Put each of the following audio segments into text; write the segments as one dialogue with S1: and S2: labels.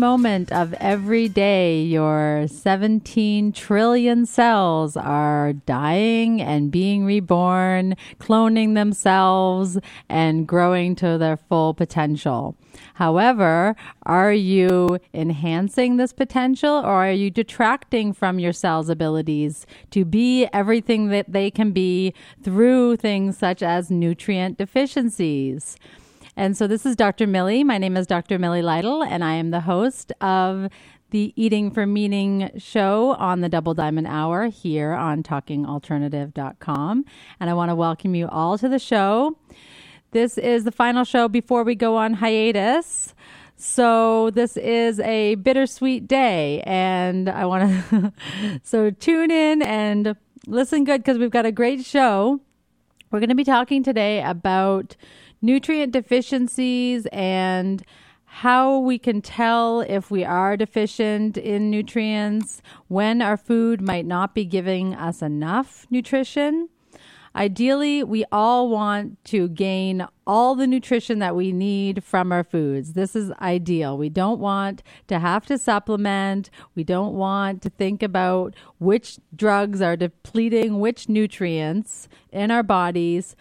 S1: Moment of every day, your 17 trillion cells are dying and being reborn, cloning themselves, and growing to their full potential. However, are you enhancing this potential or are you detracting from your cell's abilities to be everything that they can be through things such as nutrient deficiencies? And so this is Dr. Millie. My name is Dr. Millie Lytle, and I am the host of the Eating for Meaning show on the Double Diamond Hour here on talkingalternative.com. And I want to welcome you all to the show. This is the final show before we go on hiatus. So this is a bittersweet day, and I want to so tune in and listen good because we've got a great show. We're going to be talking today about nutrient deficiencies and how we can tell if we are deficient in nutrients, when our food might not be giving us enough nutrition. Ideally, we all want to gain all the nutrition that we need from our foods. This is ideal. We don't want to have to supplement. We don't want to think about which drugs are depleting which nutrients in our bodies.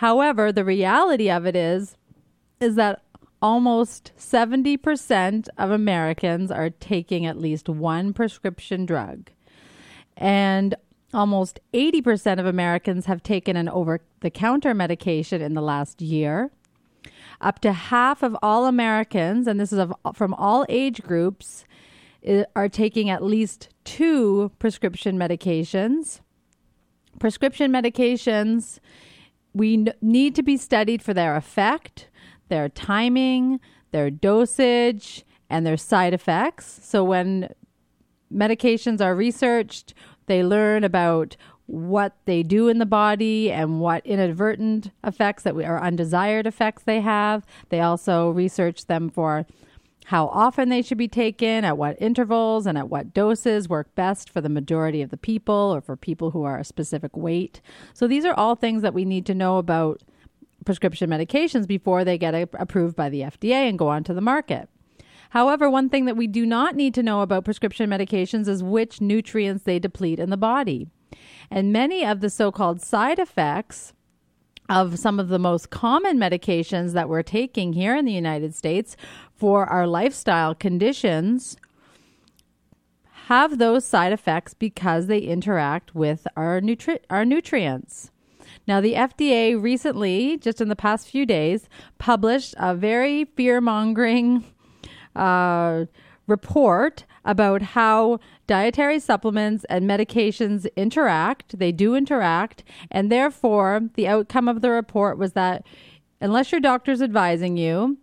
S1: However, the reality of it is is that almost 70% of Americans are taking at least one prescription drug. And almost 80% of Americans have taken an over the counter medication in the last year. Up to half of all Americans, and this is of, from all age groups, are taking at least two prescription medications. Prescription medications we need to be studied for their effect, their timing, their dosage, and their side effects. So when medications are researched, they learn about what they do in the body and what inadvertent effects that we are undesired effects they have. They also research them for how often they should be taken, at what intervals, and at what doses work best for the majority of the people or for people who are a specific weight. So, these are all things that we need to know about prescription medications before they get a- approved by the FDA and go onto the market. However, one thing that we do not need to know about prescription medications is which nutrients they deplete in the body. And many of the so called side effects of some of the most common medications that we're taking here in the United States for our lifestyle conditions have those side effects because they interact with our nutri- our nutrients. Now, the FDA recently, just in the past few days, published a very fear mongering uh, report about how dietary supplements and medications interact. They do interact. And therefore, the outcome of the report was that unless your doctor's advising you,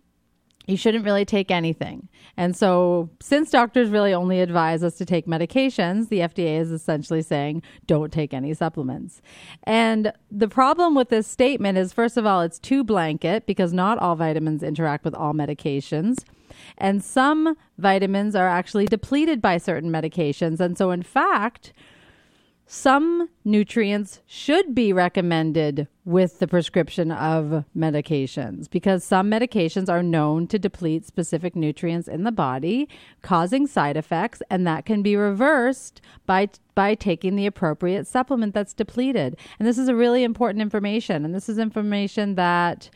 S1: you shouldn't really take anything. And so, since doctors really only advise us to take medications, the FDA is essentially saying don't take any supplements. And the problem with this statement is, first of all, it's too blanket because not all vitamins interact with all medications. And some vitamins are actually depleted by certain medications. And so, in fact, some nutrients should be recommended with the prescription of medications because some medications are known to deplete specific nutrients in the body, causing side effects, and that can be reversed by by taking the appropriate supplement that's depleted. And this is a really important information, and this is information that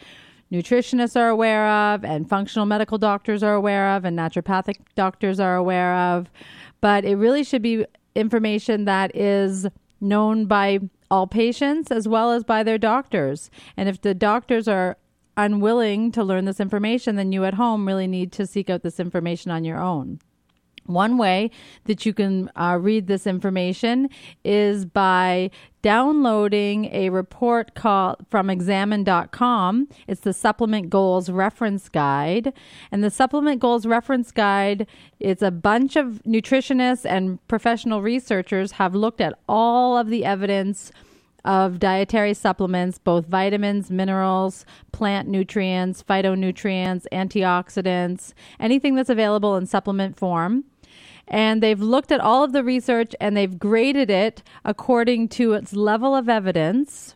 S1: nutritionists are aware of, and functional medical doctors are aware of, and naturopathic doctors are aware of. But it really should be information that is known by all patients as well as by their doctors. And if the doctors are unwilling to learn this information, then you at home really need to seek out this information on your own. One way that you can uh, read this information is by downloading a report called from examine.com. It's the Supplement Goals Reference Guide. And the Supplement Goals Reference Guide it's a bunch of nutritionists and professional researchers have looked at all of the evidence of dietary supplements, both vitamins, minerals, plant nutrients, phytonutrients, antioxidants, anything that's available in supplement form and they've looked at all of the research and they've graded it according to its level of evidence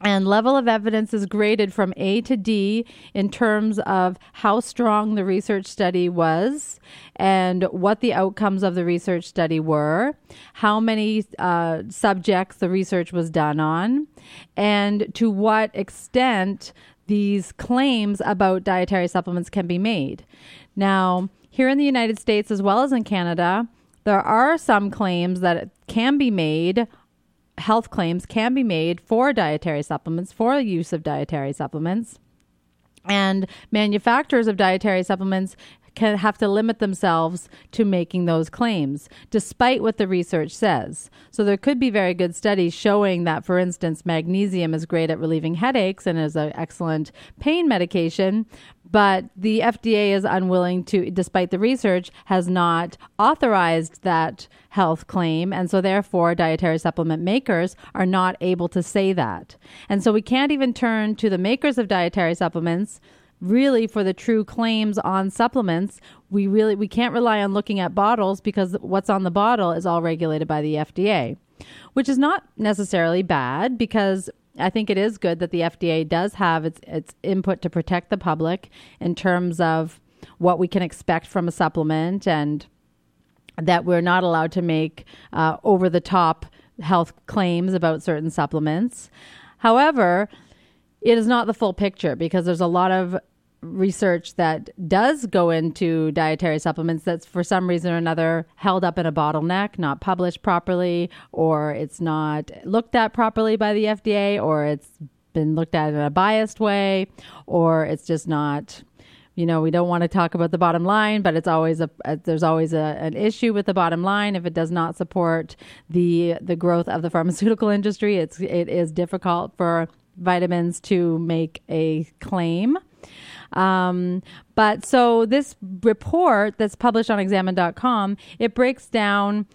S1: And level of evidence is graded from A to D in terms of how strong the research study was and what the outcomes of the research study were, how many uh, subjects the research was done on, and to what extent these claims about dietary supplements can be made. Now, here in the United States as well as in Canada, there are some claims that can be made health claims can be made for dietary supplements, for use of dietary supplements. And manufacturers of dietary supplements can have to limit themselves to making those claims, despite what the research says. So there could be very good studies showing that, for instance, magnesium is great at relieving headaches and is an excellent pain medication, but the FDA is unwilling to, despite the research, has not authorized that health claim. And so, therefore, dietary supplement makers are not able to say that. And so, we can't even turn to the makers of dietary supplements really for the true claims on supplements we really we can't rely on looking at bottles because what's on the bottle is all regulated by the FDA which is not necessarily bad because I think it is good that the FDA does have its its input to protect the public in terms of what we can expect from a supplement and that we're not allowed to make uh, over the top health claims about certain supplements. However, it is not the full picture because there's a lot of research that does go into dietary supplements that's for some reason or another held up in a bottleneck, not published properly, or it's not looked at properly by the FDA, or it's been looked at in a biased way, or it's just not. You know, we don't want to talk about the bottom line, but it's always a, there's always a, an issue with the bottom line if it does not support the the growth of the pharmaceutical industry. It's it is difficult for vitamins to make a claim. Um, but so this report that's published on examine.com, it breaks down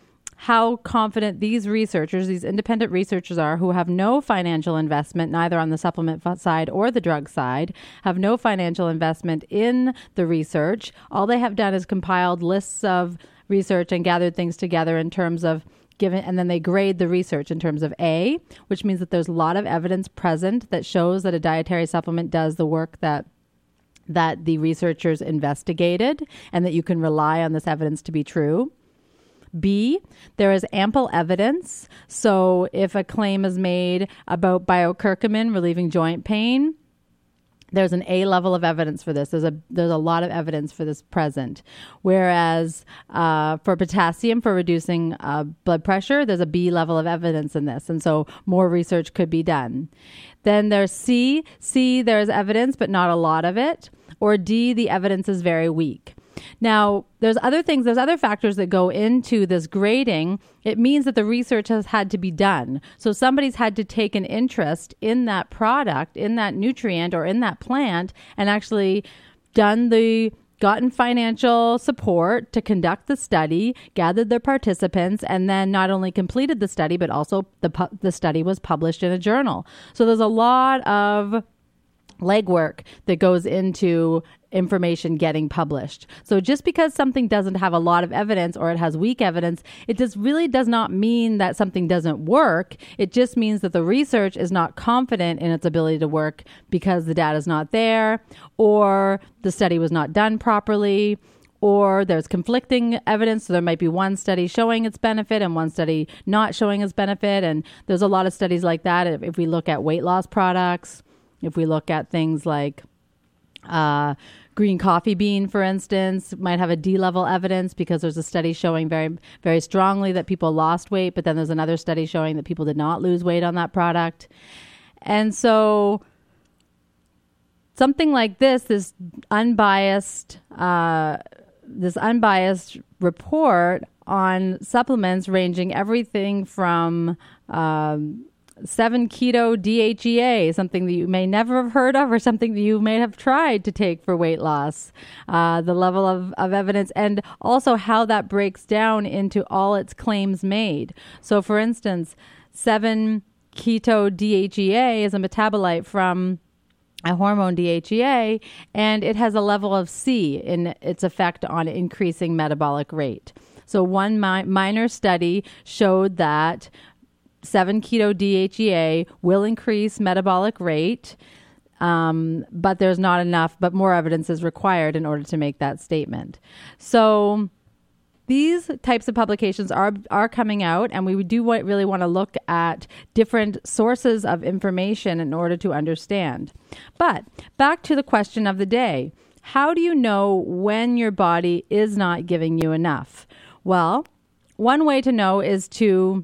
S1: how confident these researchers, these independent researchers are who have no financial investment, neither on the supplement side or the drug side, have no financial investment in the research. All they have done is compiled lists of research and gathered things together in terms of given and then they grade the research in terms of A, which means that there's a lot of evidence present that shows that a dietary supplement does the work that that the researchers investigated and that you can rely on this evidence to be true. B, there is ample evidence. So if a claim is made about biocurcumin relieving joint pain, there's an A level of evidence for this. There's a there's a lot of evidence for this present. Whereas uh, for potassium for reducing uh, blood pressure, there's a B level of evidence in this, and so more research could be done. Then there's C. C there's evidence, but not a lot of it. Or D the evidence is very weak. Now, there's other things, there's other factors that go into this grading. It means that the research has had to be done. So somebody's had to take an interest in that product, in that nutrient, or in that plant, and actually done the gotten financial support to conduct the study, gathered their participants, and then not only completed the study, but also the, pu- the study was published in a journal. So there's a lot of legwork that goes into information getting published. So just because something doesn't have a lot of evidence or it has weak evidence, it just really does not mean that something doesn't work. It just means that the research is not confident in its ability to work because the data is not there or the study was not done properly or there's conflicting evidence. So there might be one study showing its benefit and one study not showing its benefit. And there's a lot of studies like that. If, if we look at weight loss products, if we look at things like uh, green coffee bean, for instance, might have a D level evidence because there's a study showing very, very strongly that people lost weight, but then there's another study showing that people did not lose weight on that product. And so something like this, this unbiased, uh, this unbiased report on supplements ranging everything from um, 7 keto DHEA, something that you may never have heard of or something that you may have tried to take for weight loss, uh, the level of, of evidence, and also how that breaks down into all its claims made. So, for instance, 7 keto DHEA is a metabolite from a hormone DHEA, and it has a level of C in its effect on increasing metabolic rate. So, one mi- minor study showed that 7 keto DHEA will increase metabolic rate. Um, but there's not enough, but more evidence is required in order to make that statement. So, these types of publications are are coming out, and we do want, really want to look at different sources of information in order to understand. But back to the question of the day: How do you know when your body is not giving you enough? Well, one way to know is to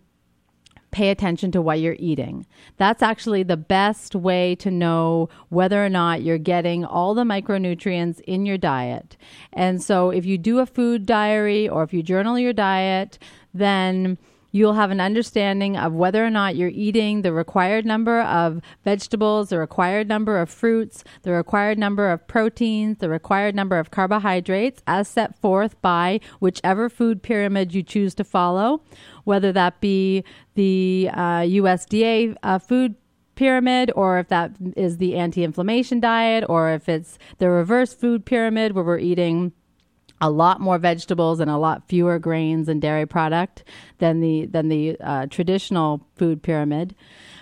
S1: pay attention to what you're eating. That's actually the best way to know whether or not you're getting all the micronutrients in your diet. And so if you do a food diary or if you journal your diet, then You'll have an understanding of whether or not you're eating the required number of vegetables, the required number of fruits, the required number of proteins, the required number of carbohydrates as set forth by whichever food pyramid you choose to follow, whether that be the uh, USDA uh, food pyramid or if that is the anti inflammation diet or if it's the reverse food pyramid where we're eating a lot more vegetables and a lot fewer grains and dairy product than the than the uh, traditional food pyramid.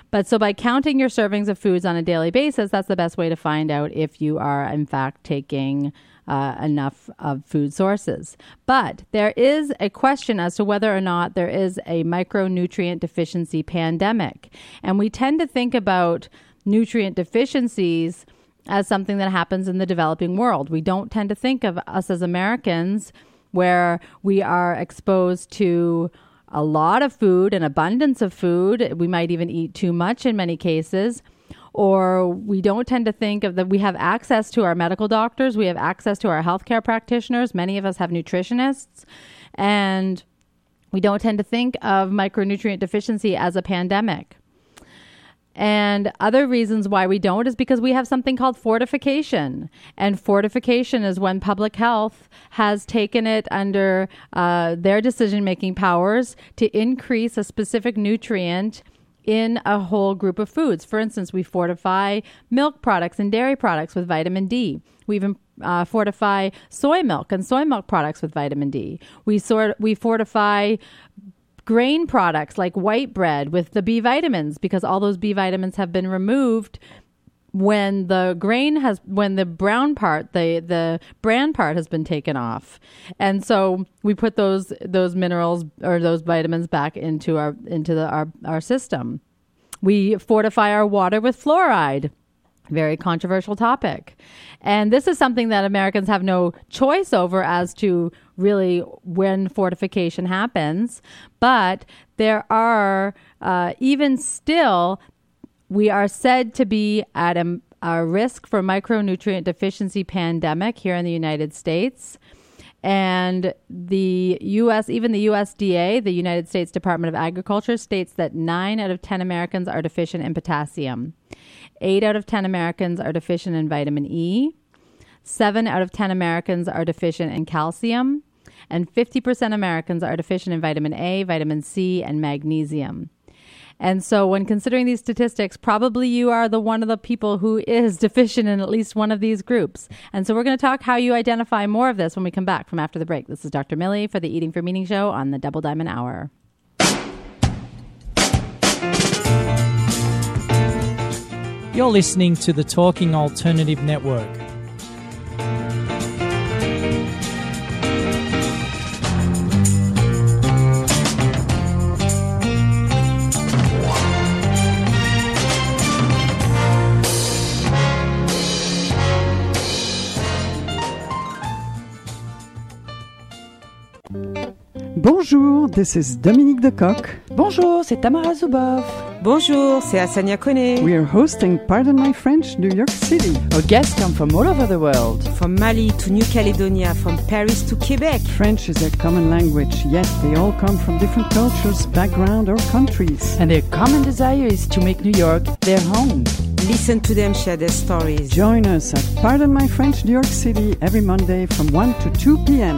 S1: But so by counting your servings of foods on a daily basis, that's the best way to find out if you are in fact taking uh, enough of food sources. But there is a question as to whether or not there is a micronutrient deficiency pandemic, and we tend to think about nutrient deficiencies as something that happens in the developing world. We don't tend to think of us as Americans where we are exposed to a lot of food, an abundance of food. We might even eat too much in many cases. Or we don't tend to think of that we have access to our medical doctors, we have access to our healthcare practitioners. Many of us have nutritionists. And we don't tend to think of micronutrient deficiency as a pandemic. And other reasons why we don't is because we have something called fortification. And fortification is when public health has taken it under uh, their decision making powers to increase a specific nutrient in a whole group of foods. For instance, we fortify milk products and dairy products with vitamin D. We even uh, fortify soy milk and soy milk products with vitamin D. We sort we fortify grain products like white bread with the B vitamins because all those B vitamins have been removed when the grain has when the brown part the the bran part has been taken off. And so we put those those minerals or those vitamins back into our into the, our our system. We fortify our water with fluoride very controversial topic. And this is something that Americans have no choice over as to really when fortification happens. But there are, uh, even still, we are said to be at a, a risk for micronutrient deficiency pandemic here in the United States. And the U.S., even the USDA, the United States Department of Agriculture, states that nine out of 10 Americans are deficient in potassium. Eight out of 10 Americans are deficient in vitamin E. Seven out of 10 Americans are deficient in calcium. And 50% Americans are deficient in vitamin A, vitamin C, and magnesium. And so, when considering these statistics, probably you are the one of the people who is deficient in at least one of these groups. And so, we're going to talk how you identify more of this when we come back from after the break. This is Dr. Millie for the Eating for Meaning show on the Double Diamond Hour.
S2: You're listening to the Talking Alternative Network.
S3: Bonjour, this is Dominique Decoq.
S4: Bonjour, c'est Tamara Zubov.
S5: Bonjour, c'est Asania Kone.
S3: We are hosting Pardon My French, New York City.
S4: Our guests come from all over the world.
S5: From Mali to New Caledonia, from Paris to Quebec.
S3: French is a common language, yet they all come from different cultures, background, or countries.
S4: And their common desire is to make New York their home.
S5: Listen to them share their stories.
S3: Join us at Pardon My French, New York City every Monday from 1 to 2 p.m.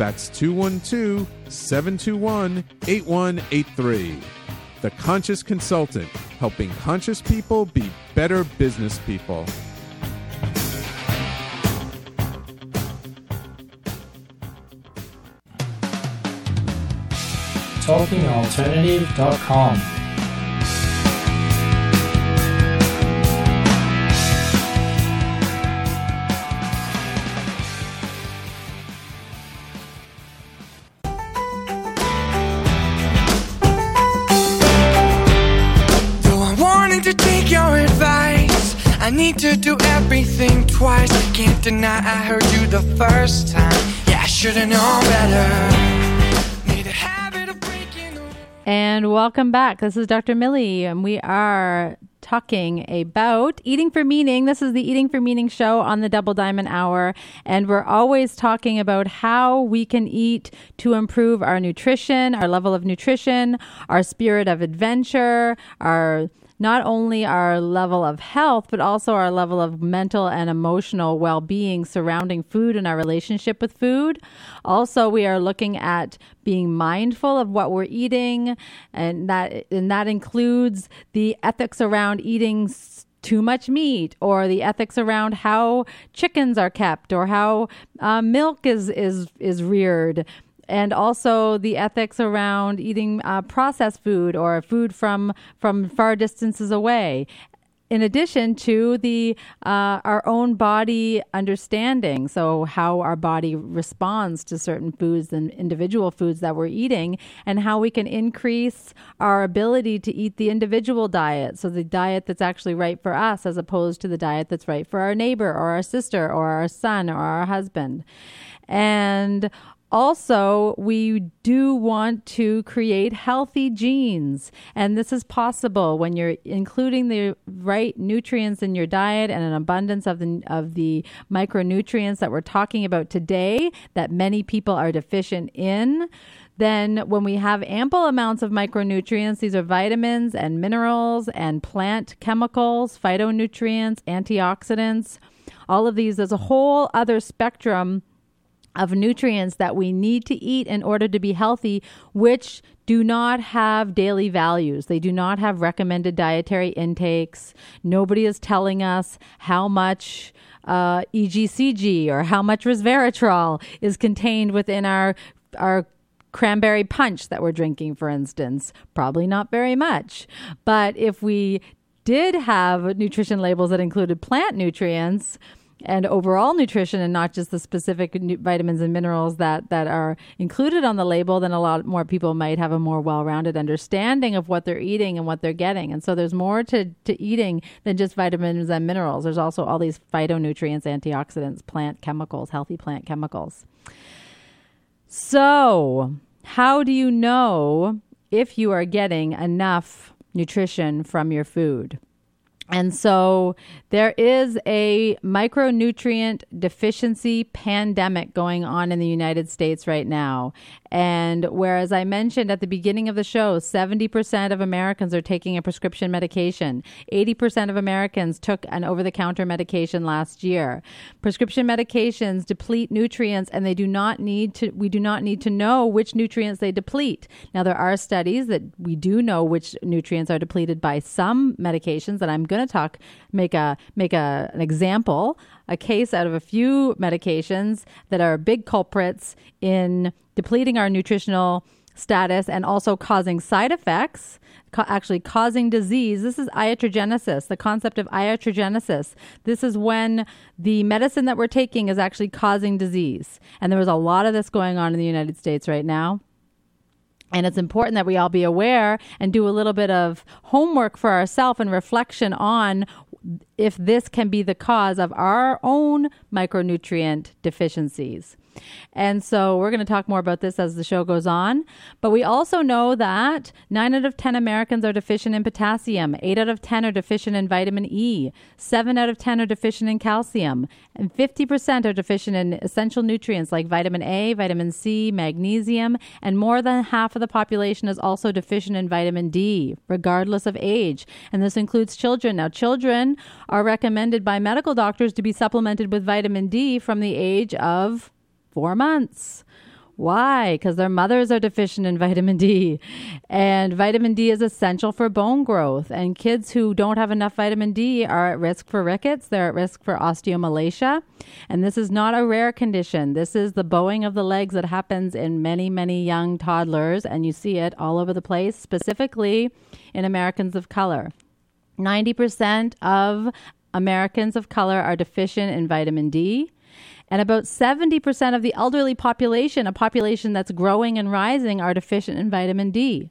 S6: That's 212 721 8183. The Conscious Consultant, helping conscious people be better business people.
S2: TalkingAlternative.com.
S7: need to do everything twice. I Can't deny I heard you the first time. Yeah, I should've known better.
S1: And welcome back. This is Dr. Millie, and we are talking about eating for meaning. This is the Eating for Meaning show on the Double Diamond Hour, and we're always talking about how we can eat to improve our nutrition, our level of nutrition, our spirit of adventure, our not only our level of health, but also our level of mental and emotional well being surrounding food and our relationship with food. Also, we are looking at being mindful of what we're eating, and that and that includes the ethics around eating too much meat or the ethics around how chickens are kept or how uh, milk is is is reared and also the ethics around eating uh, processed food or food from from far distances away. In addition to the uh, our own body understanding so how our body responds to certain foods and individual foods that we're eating and how we can increase our ability to eat the individual diet. So the diet that's actually right for us as opposed to the diet that's right for our neighbor or our sister or our son or our husband. And also, we do want to create healthy genes, and this is possible when you're including the right nutrients in your diet and an abundance of the of the micronutrients that we're talking about today that many people are deficient in. Then, when we have ample amounts of micronutrients, these are vitamins and minerals and plant chemicals, phytonutrients, antioxidants, all of these. There's a whole other spectrum of nutrients that we need to eat in order to be healthy, which do not have daily values. They do not have recommended dietary intakes. Nobody is telling us how much uh, EGCG or how much resveratrol is contained within our our cranberry punch that we're drinking, for instance. Probably not very much. But if we did have nutrition labels that included plant nutrients, and overall nutrition and not just the specific vitamins and minerals that, that are included on the label, then a lot more people might have a more well rounded understanding of what they're eating and what they're getting. And so there's more to, to eating than just vitamins and minerals. There's also all these phytonutrients, antioxidants, plant chemicals, healthy plant chemicals. So, how do you know if you are getting enough nutrition from your food? And so there is a micronutrient deficiency pandemic going on in the United States right now. And whereas I mentioned at the beginning of the show, 70% of Americans are taking a prescription medication, 80% of Americans took an over the counter medication last year. Prescription medications deplete nutrients and they do not need to, we do not need to know which nutrients they deplete. Now, there are studies that we do know which nutrients are depleted by some medications that I'm going to talk, make a, make a, an example, a case out of a few medications that are big culprits in depleting our nutritional status and also causing side effects, ca- actually causing disease. This is iatrogenesis, the concept of iatrogenesis. This is when the medicine that we're taking is actually causing disease. And there was a lot of this going on in the United States right now. And it's important that we all be aware and do a little bit of homework for ourselves and reflection on if this can be the cause of our own micronutrient deficiencies. And so we're going to talk more about this as the show goes on. But we also know that 9 out of 10 Americans are deficient in potassium, 8 out of 10 are deficient in vitamin E, 7 out of 10 are deficient in calcium, and 50% are deficient in essential nutrients like vitamin A, vitamin C, magnesium, and more than half of the population is also deficient in vitamin D, regardless of age. And this includes children. Now, children are recommended by medical doctors to be supplemented with vitamin D from the age of four months. Why? Because their mothers are deficient in vitamin D. And vitamin D is essential for bone growth. And kids who don't have enough vitamin D are at risk for rickets. They're at risk for osteomalacia. And this is not a rare condition. This is the bowing of the legs that happens in many, many young toddlers. And you see it all over the place, specifically in Americans of color. 90% of Americans of color are deficient in vitamin D. And about 70% of the elderly population, a population that's growing and rising, are deficient in vitamin D.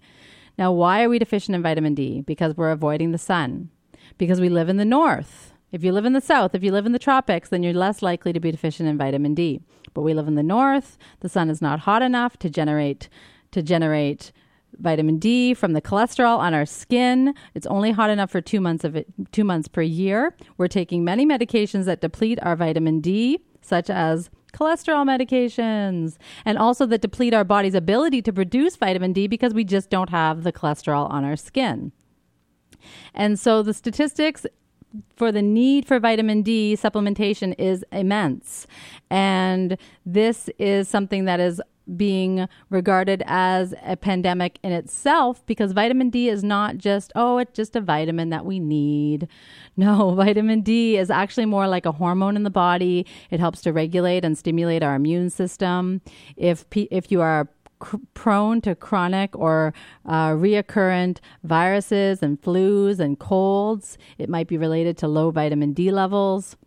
S1: Now, why are we deficient in vitamin D? Because we're avoiding the sun. Because we live in the north. If you live in the south, if you live in the tropics, then you're less likely to be deficient in vitamin D. But we live in the north. The sun is not hot enough to generate to generate vitamin D from the cholesterol on our skin. It's only hot enough for 2 months of it, 2 months per year. We're taking many medications that deplete our vitamin D such as cholesterol medications, and also that deplete our body's ability to produce vitamin D because we just don't have the cholesterol on our skin. And so the statistics for the need for vitamin D supplementation is immense. And this is something that is being regarded as a pandemic in itself because vitamin D is not just, oh, it's just a vitamin that we need. No, vitamin D is actually more like a hormone in the body. It helps to regulate and stimulate our immune system. If, if you are prone to chronic or uh, reoccurrent viruses and flus and colds, it might be related to low vitamin D levels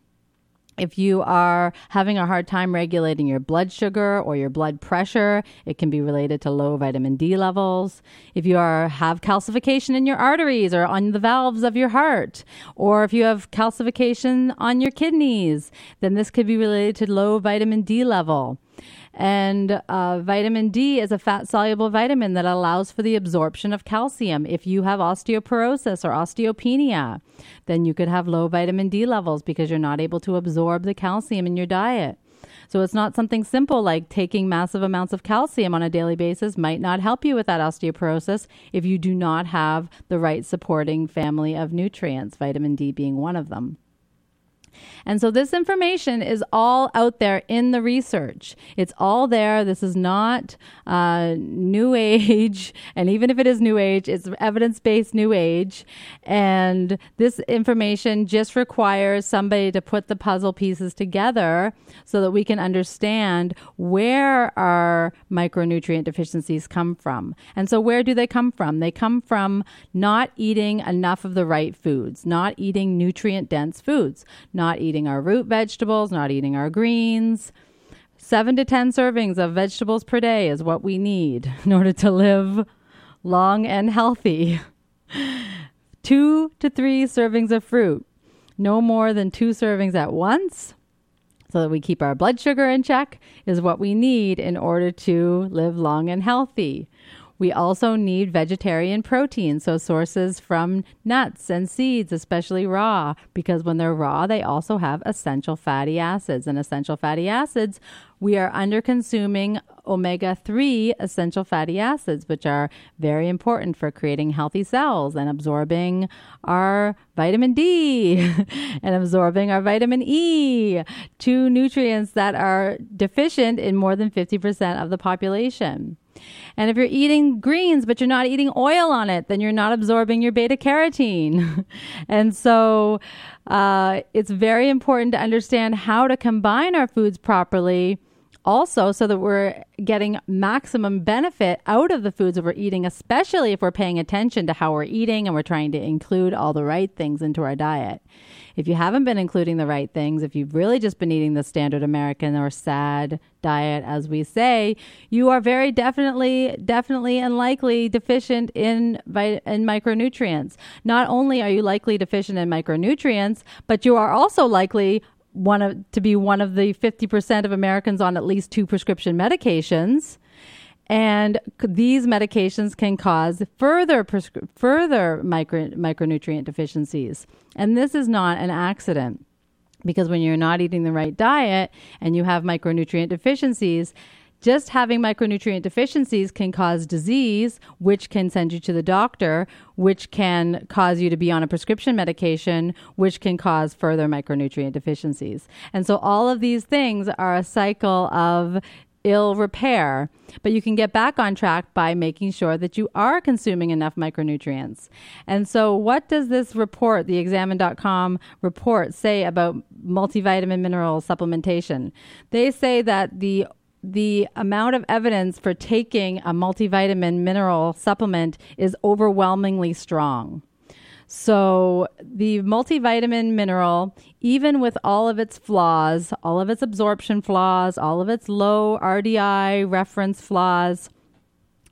S1: if you are having a hard time regulating your blood sugar or your blood pressure, it can be related to low vitamin D levels. If you are have calcification in your arteries or on the valves of your heart, or if you have calcification on your kidneys, then this could be related to low vitamin D level. And uh, vitamin D is a fat soluble vitamin that allows for the absorption of calcium. If you have osteoporosis or osteopenia, then you could have low vitamin D levels because you're not able to absorb the calcium in your diet. So it's not something simple like taking massive amounts of calcium on a daily basis might not help you with that osteoporosis if you do not have the right supporting family of nutrients, vitamin D being one of them. And so this information is all out there in the research. It's all there. This is not uh, new age. And even if it is new age, it's evidence based new age. And this information just requires somebody to put the puzzle pieces together so that we can understand where our micronutrient deficiencies come from. And so, where do they come from? They come from not eating enough of the right foods, not eating nutrient dense foods, not eating our root vegetables, not eating our greens. Seven to 10 servings of vegetables per day is what we need in order to live long and healthy. two to three servings of fruit, no more than two servings at once, so that we keep our blood sugar in check, is what we need in order to live long and healthy. We also need vegetarian protein, so sources from nuts and seeds, especially raw, because when they're raw, they also have essential fatty acids. And essential fatty acids, we are under consuming omega 3 essential fatty acids, which are very important for creating healthy cells and absorbing our vitamin D and absorbing our vitamin E, two nutrients that are deficient in more than 50% of the population. And if you're eating greens, but you're not eating oil on it, then you're not absorbing your beta carotene. and so uh, it's very important to understand how to combine our foods properly also so that we're getting maximum benefit out of the foods that we're eating, especially if we're paying attention to how we're eating and we're trying to include all the right things into our diet. If you haven't been including the right things, if you've really just been eating the standard American or sad diet, as we say, you are very definitely, definitely and likely deficient in, in micronutrients. Not only are you likely deficient in micronutrients, but you are also likely one of to be one of the 50% of Americans on at least two prescription medications. And these medications can cause further prescri- further micro- micronutrient deficiencies. And this is not an accident because when you're not eating the right diet and you have micronutrient deficiencies, just having micronutrient deficiencies can cause disease, which can send you to the doctor, which can cause you to be on a prescription medication, which can cause further micronutrient deficiencies. And so all of these things are a cycle of ill repair, but you can get back on track by making sure that you are consuming enough micronutrients. And so, what does this report, the examine.com report, say about multivitamin mineral supplementation? They say that the the amount of evidence for taking a multivitamin mineral supplement is overwhelmingly strong. So, the multivitamin mineral, even with all of its flaws, all of its absorption flaws, all of its low RDI reference flaws,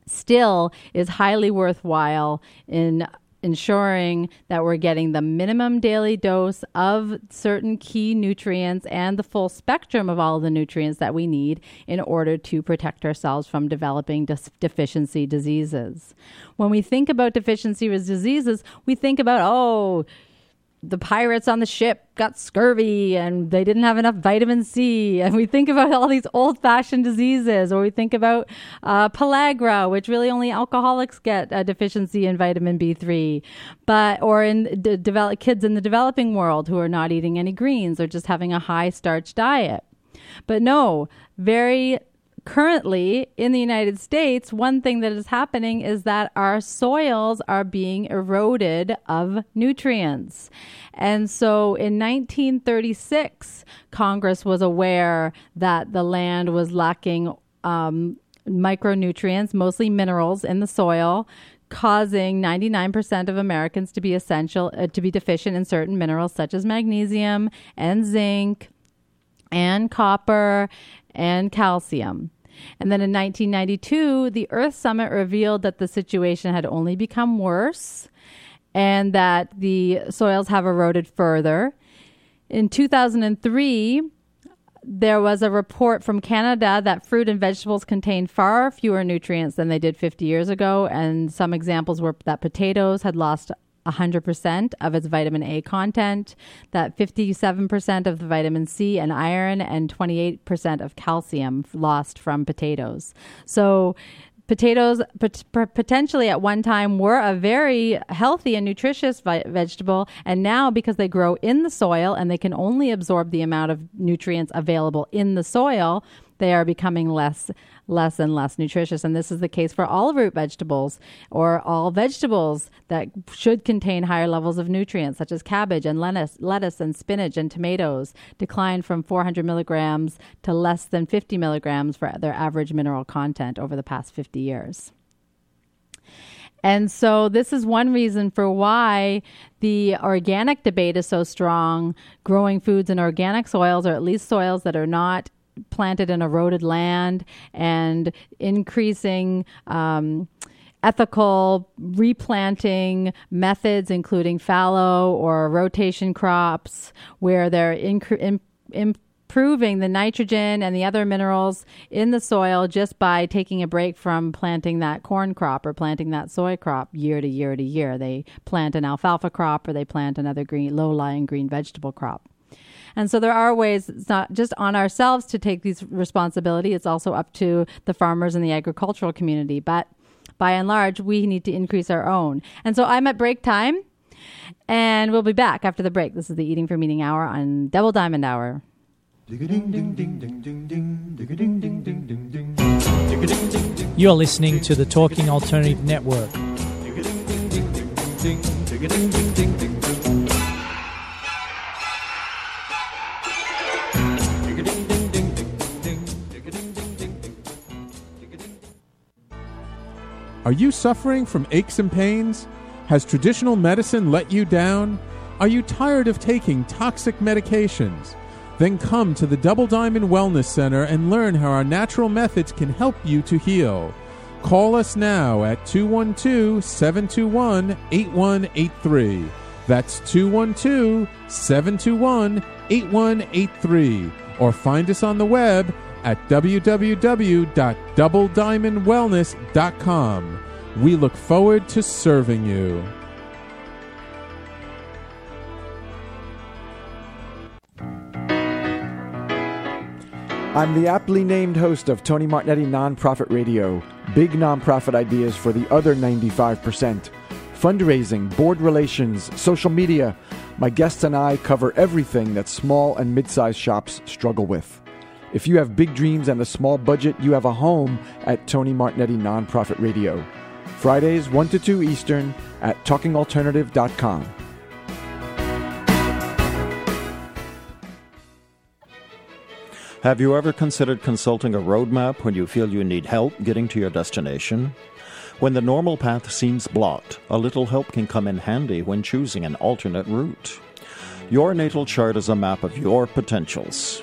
S1: still is highly worthwhile in ensuring that we're getting the minimum daily dose of certain key nutrients and the full spectrum of all the nutrients that we need in order to protect ourselves from developing dis- deficiency diseases. When we think about deficiency diseases, we think about, oh, the pirates on the ship got scurvy and they didn't have enough vitamin C. And we think about all these old fashioned diseases, or we think about uh, pellagra, which really only alcoholics get a deficiency in vitamin B3, but, or in the develop, kids in the developing world who are not eating any greens or just having a high starch diet. But no, very currently in the United States, one thing that is happening is that our soils are being eroded of nutrients. And so in 1936, Congress was aware that the land was lacking um, micronutrients, mostly minerals in the soil. Causing 99% of Americans to be essential, uh, to be deficient in certain minerals such as magnesium and zinc and copper and calcium. And then in 1992, the Earth Summit revealed that the situation had only become worse and that the soils have eroded further. In 2003, there was a report from Canada that fruit and vegetables contain far fewer nutrients than they did 50 years ago. And some examples were that potatoes had lost 100% of its vitamin A content, that 57% of the vitamin C and iron, and 28% of calcium lost from potatoes. So, potatoes pot- potentially at one time were a very healthy and nutritious vi- vegetable and now because they grow in the soil and they can only absorb the amount of nutrients available in the soil they are becoming less less and less nutritious and this is the case for all root vegetables or all vegetables that should contain higher levels of nutrients such as cabbage and lettuce lettuce and spinach and tomatoes decline from 400 milligrams to less than 50 milligrams for their average mineral content over the past 50 years and so this is one reason for why the organic debate is so strong. Growing foods in organic soils, or at least soils that are not planted in eroded land, and increasing. Um, ethical replanting methods, including fallow or rotation crops, where they're in, improving the nitrogen and the other minerals in the soil just by taking a break from planting that corn crop or planting that soy crop year to year to year. They plant an alfalfa crop or they plant another green, low lying green vegetable crop. And so there are ways, it's not just on ourselves to take these responsibility, it's also up to the farmers and the agricultural community. But by and large, we need to increase our own. And so I'm at break time, and we'll be back after the break. This is the Eating for Meaning Hour on Double Diamond Hour.
S2: You're listening to the Talking Alternative Network.
S6: Are you suffering from aches and pains? Has traditional medicine let you down? Are you tired of taking toxic medications? Then come to the Double Diamond Wellness Center and learn how our natural methods can help you to heal. Call us now at 212 721 8183. That's 212 721 8183. Or find us on the web at www.doublediamondwellness.com. We look forward to serving you.
S8: I'm the aptly named host of Tony Martignetti Nonprofit Radio. Big nonprofit ideas for the other 95%. Fundraising, board relations, social media. My guests and I cover everything that small and mid sized shops struggle with. If you have big dreams and a small budget, you have a home at Tony Martignetti Nonprofit Radio. Fridays, 1 to 2 Eastern at talkingalternative.com.
S9: Have you ever considered consulting a roadmap when you feel you need help getting to your destination? When the normal path seems blocked, a little help can come in handy when choosing an alternate route. Your natal chart is a map of your potentials.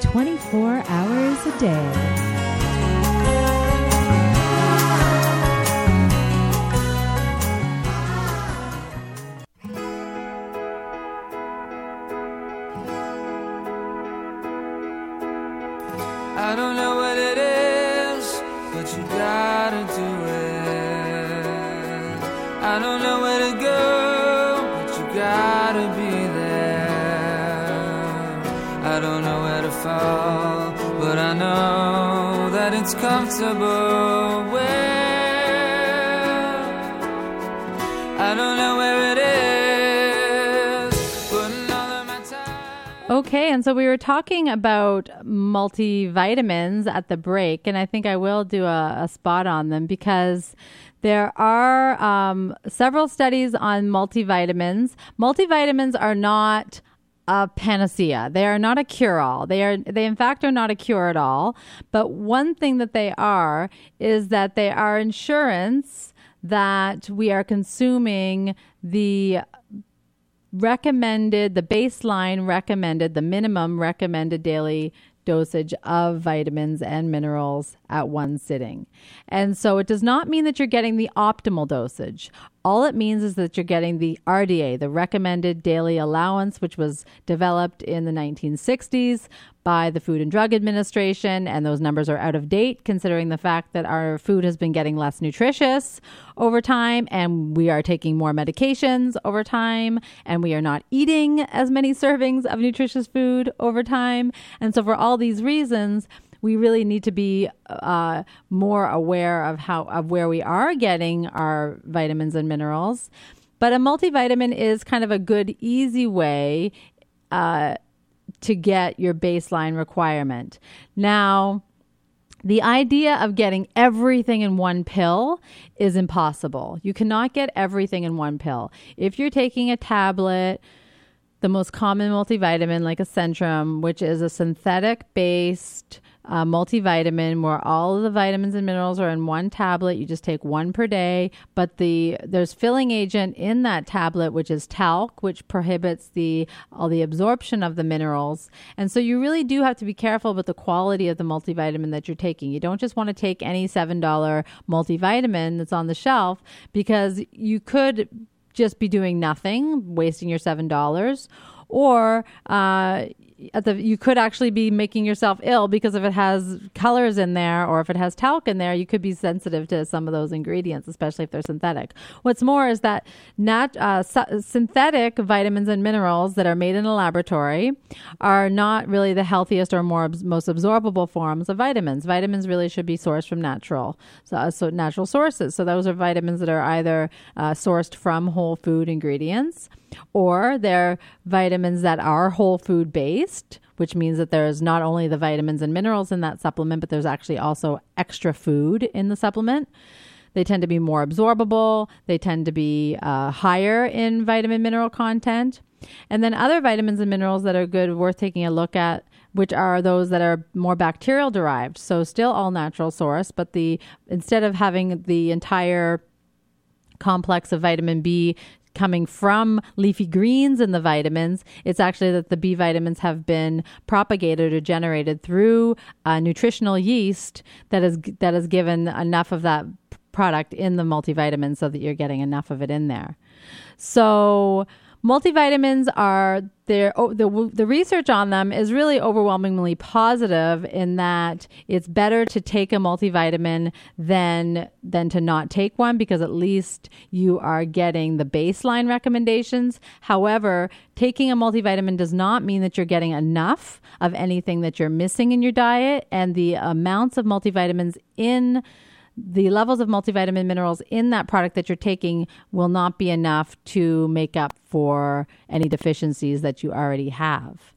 S10: 24 hours a day.
S7: I don't know what it is, but you gotta do it. I don't know where to go, but I know that it's comfortable where I don't know where it is.
S1: Okay, and so we were talking about multivitamins at the break, and I think I will do a, a spot on them because there are um, several studies on multivitamins. Multivitamins are not a panacea. They are not a cure all. They are they in fact are not a cure at all. But one thing that they are is that they are insurance that we are consuming the recommended, the baseline recommended, the minimum recommended daily dosage of vitamins and minerals at one sitting. And so it does not mean that you're getting the optimal dosage. All it means is that you're getting the RDA, the recommended daily allowance, which was developed in the 1960s by the Food and Drug Administration. And those numbers are out of date considering the fact that our food has been getting less nutritious over time and we are taking more medications over time and we are not eating as many servings of nutritious food over time. And so, for all these reasons, we really need to be uh, more aware of how of where we are getting our vitamins and minerals. But a multivitamin is kind of a good, easy way uh, to get your baseline requirement. Now, the idea of getting everything in one pill is impossible. You cannot get everything in one pill. If you're taking a tablet, the most common multivitamin, like a Centrum, which is a synthetic based uh, multivitamin where all of the vitamins and minerals are in one tablet. You just take one per day, but the there's filling agent in that tablet, which is talc, which prohibits the all the absorption of the minerals. And so you really do have to be careful about the quality of the multivitamin that you're taking. You don't just want to take any seven dollar multivitamin that's on the shelf because you could just be doing nothing, wasting your seven dollars, or uh, at the you could actually be making yourself ill because if it has colors in there or if it has talc in there, you could be sensitive to some of those ingredients, especially if they're synthetic. What's more is that nat, uh, su- synthetic vitamins and minerals that are made in a laboratory are not really the healthiest or more most absorbable forms of vitamins. Vitamins really should be sourced from natural, so, uh, so natural sources. So those are vitamins that are either uh, sourced from whole food ingredients or they're vitamins that are whole food based, which means that there's not only the vitamins and minerals in that supplement, but there's actually also extra food in the supplement. They tend to be more absorbable. They tend to be uh, higher in vitamin mineral content. And then other vitamins and minerals that are good, worth taking a look at, which are those that are more bacterial derived. So still all natural source, but the instead of having the entire complex of vitamin B coming from leafy greens and the vitamins. It's actually that the B vitamins have been propagated or generated through a nutritional yeast that is that has given enough of that product in the multivitamin so that you're getting enough of it in there. So multivitamins are oh, the the research on them is really overwhelmingly positive in that it's better to take a multivitamin than than to not take one because at least you are getting the baseline recommendations. However taking a multivitamin does not mean that you're getting enough of anything that you're missing in your diet and the amounts of multivitamins in the levels of multivitamin minerals in that product that you're taking will not be enough to make up for any deficiencies that you already have.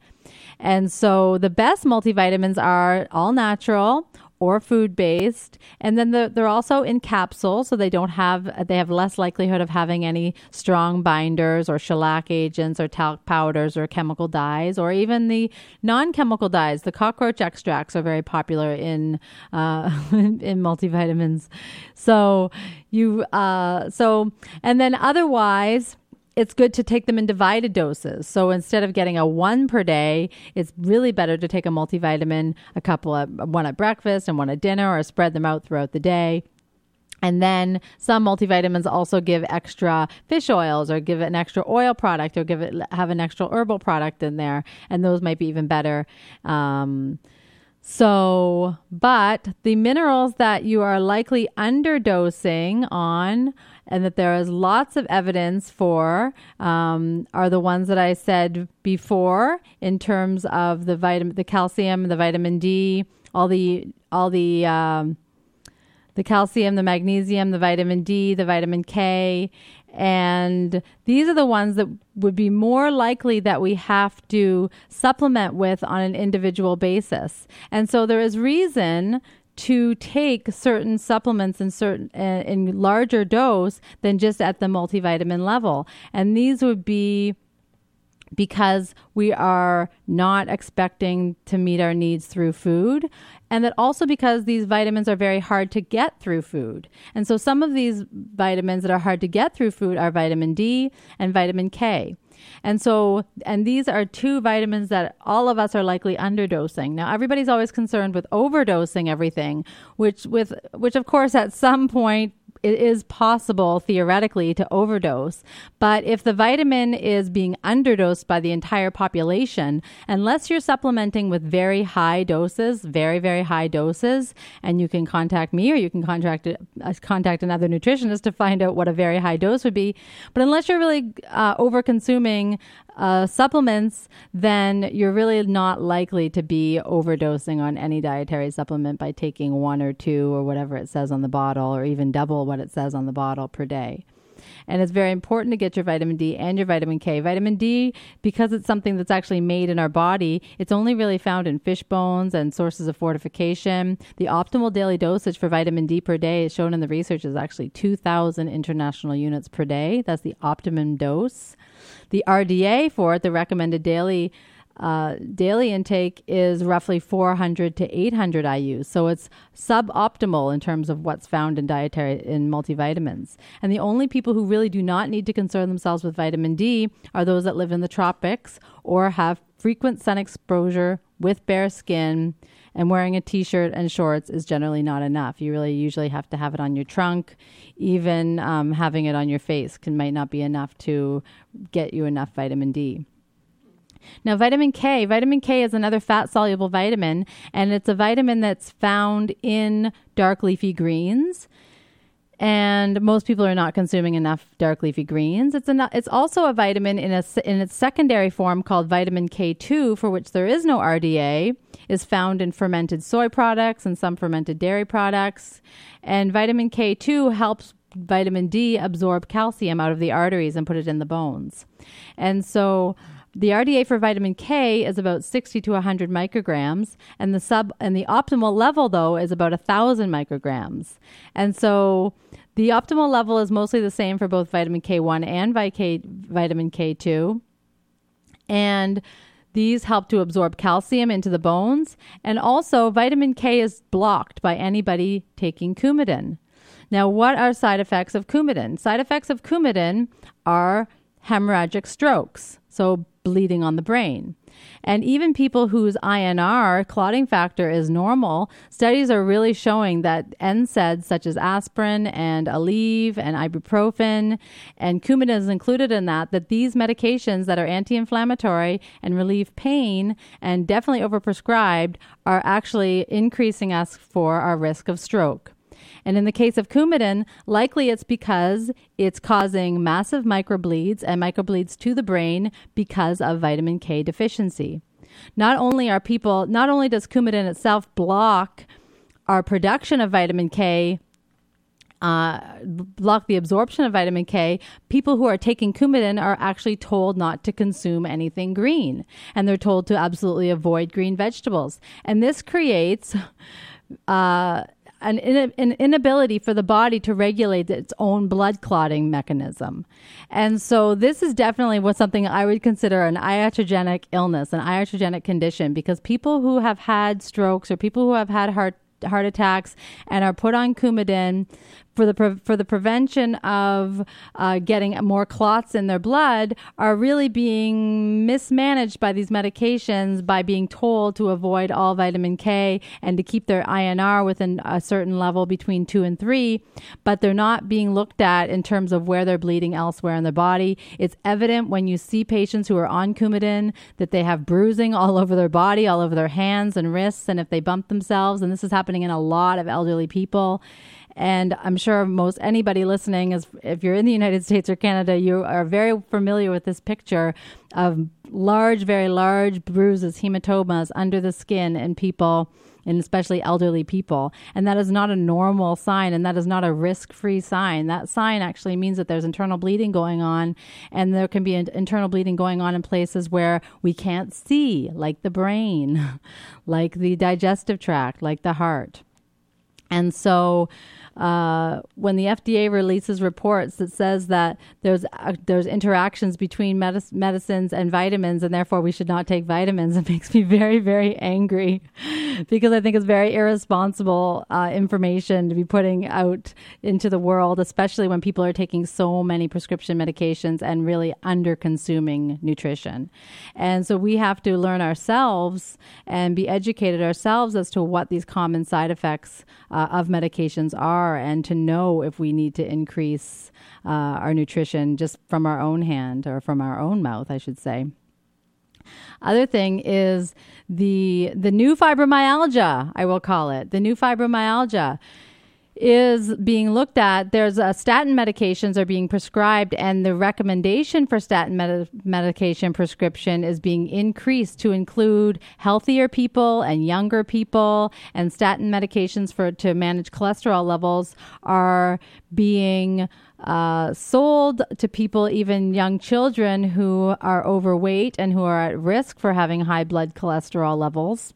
S1: And so the best multivitamins are all natural or food based and then the, they're also in capsules so they don't have they have less likelihood of having any strong binders or shellac agents or talc powders or chemical dyes or even the non-chemical dyes. The cockroach extracts are very popular in uh, in, in multivitamins. So you uh, so and then otherwise it's good to take them in divided doses. So instead of getting a one per day, it's really better to take a multivitamin, a couple of one at breakfast and one at dinner, or spread them out throughout the day. And then some multivitamins also give extra fish oils or give it an extra oil product or give it have an extra herbal product in there. And those might be even better. Um, so, but the minerals that you are likely underdosing on and that there is lots of evidence for um, are the ones that I said before in terms of the vitamin, the calcium, the vitamin D, all the all the um, the calcium, the magnesium, the vitamin D, the vitamin K, and these are the ones that would be more likely that we have to supplement with on an individual basis. And so there is reason to take certain supplements in certain uh, in larger dose than just at the multivitamin level and these would be because we are not expecting to meet our needs through food and that also because these vitamins are very hard to get through food. And so some of these vitamins that are hard to get through food are vitamin D and vitamin K. And so, and these are two vitamins that all of us are likely underdosing. Now, everybody's always concerned with overdosing everything, which with which of course at some point it is possible theoretically to overdose. But if the vitamin is being underdosed by the entire population, unless you're supplementing with very high doses, very, very high doses, and you can contact me or you can contact, uh, contact another nutritionist to find out what a very high dose would be. But unless you're really uh, over consuming uh, supplements, then you're really not likely to be overdosing on any dietary supplement by taking one or two or whatever it says on the bottle, or even double what it says on the bottle per day. And it's very important to get your vitamin D and your vitamin K. Vitamin D, because it's something that's actually made in our body, it's only really found in fish bones and sources of fortification. The optimal daily dosage for vitamin D per day, is shown in the research, is actually 2,000 international units per day. That's the optimum dose. The RDA for it, the recommended daily uh, daily intake is roughly 400 to 800 IU. So it's suboptimal in terms of what's found in dietary in multivitamins. And the only people who really do not need to concern themselves with vitamin D are those that live in the tropics or have frequent sun exposure with bare skin. And wearing a t shirt and shorts is generally not enough. You really usually have to have it on your trunk. Even um, having it on your face can might not be enough to get you enough vitamin D. Now, vitamin K, vitamin K is another fat soluble vitamin, and it's a vitamin that's found in dark leafy greens. And most people are not consuming enough dark leafy greens. It's a, it's also a vitamin in a in its secondary form called vitamin K2, for which there is no RDA, is found in fermented soy products and some fermented dairy products. And vitamin K2 helps vitamin D absorb calcium out of the arteries and put it in the bones. And so the RDA for vitamin K is about 60 to 100 micrograms, and the sub and the optimal level though is about 1000 micrograms. And so the optimal level is mostly the same for both vitamin K1 and vitamin K2. And these help to absorb calcium into the bones, and also vitamin K is blocked by anybody taking Coumadin. Now, what are side effects of Coumadin? Side effects of Coumadin are hemorrhagic strokes, so bleeding on the brain. And even people whose INR clotting factor is normal, studies are really showing that NSAIDs such as aspirin and Aleve and ibuprofen and Coumadin is included in that, that these medications that are anti-inflammatory and relieve pain and definitely overprescribed are actually increasing us for our risk of stroke. And in the case of Coumadin, likely it's because it's causing massive microbleeds and microbleeds to the brain because of vitamin K deficiency. Not only are people, not only does Coumadin itself block our production of vitamin K, uh, block the absorption of vitamin K, people who are taking Coumadin are actually told not to consume anything green. And they're told to absolutely avoid green vegetables. And this creates uh, an, an inability for the body to regulate its own blood clotting mechanism. And so this is definitely what something I would consider an iatrogenic illness, an iatrogenic condition, because people who have had strokes or people who have had heart heart attacks and are put on Coumadin for the pre- for the prevention of uh, getting more clots in their blood are really being mismanaged by these medications by being told to avoid all vitamin K and to keep their INR within a certain level between two and three, but they're not being looked at in terms of where they're bleeding elsewhere in the body. It's evident when you see patients who are on Coumadin that they have bruising all over their body, all over their hands and wrists, and if they bump themselves, and this is happening in a lot of elderly people. And I'm sure most anybody listening is, if you're in the United States or Canada, you are very familiar with this picture of large, very large bruises, hematomas under the skin in people and especially elderly people. And that is not a normal sign and that is not a risk free sign. That sign actually means that there's internal bleeding going on and there can be an internal bleeding going on in places where we can't see, like the brain, like the digestive tract, like the heart. And so, uh, when the FDA releases reports that says that there's uh, there's interactions between medic- medicines and vitamins, and therefore we should not take vitamins, it makes me very very angry because I think it's very irresponsible uh, information to be putting out into the world, especially when people are taking so many prescription medications and really under consuming nutrition. And so we have to learn ourselves and be educated ourselves as to what these common side effects uh, of medications are are and to know if we need to increase uh, our nutrition just from our own hand or from our own mouth, I should say. Other thing is the the new fibromyalgia, I will call it the new fibromyalgia is being looked at. There's uh, statin medications are being prescribed, and the recommendation for statin med- medication prescription is being increased to include healthier people and younger people. And statin medications for to manage cholesterol levels are being uh, sold to people, even young children who are overweight and who are at risk for having high blood cholesterol levels.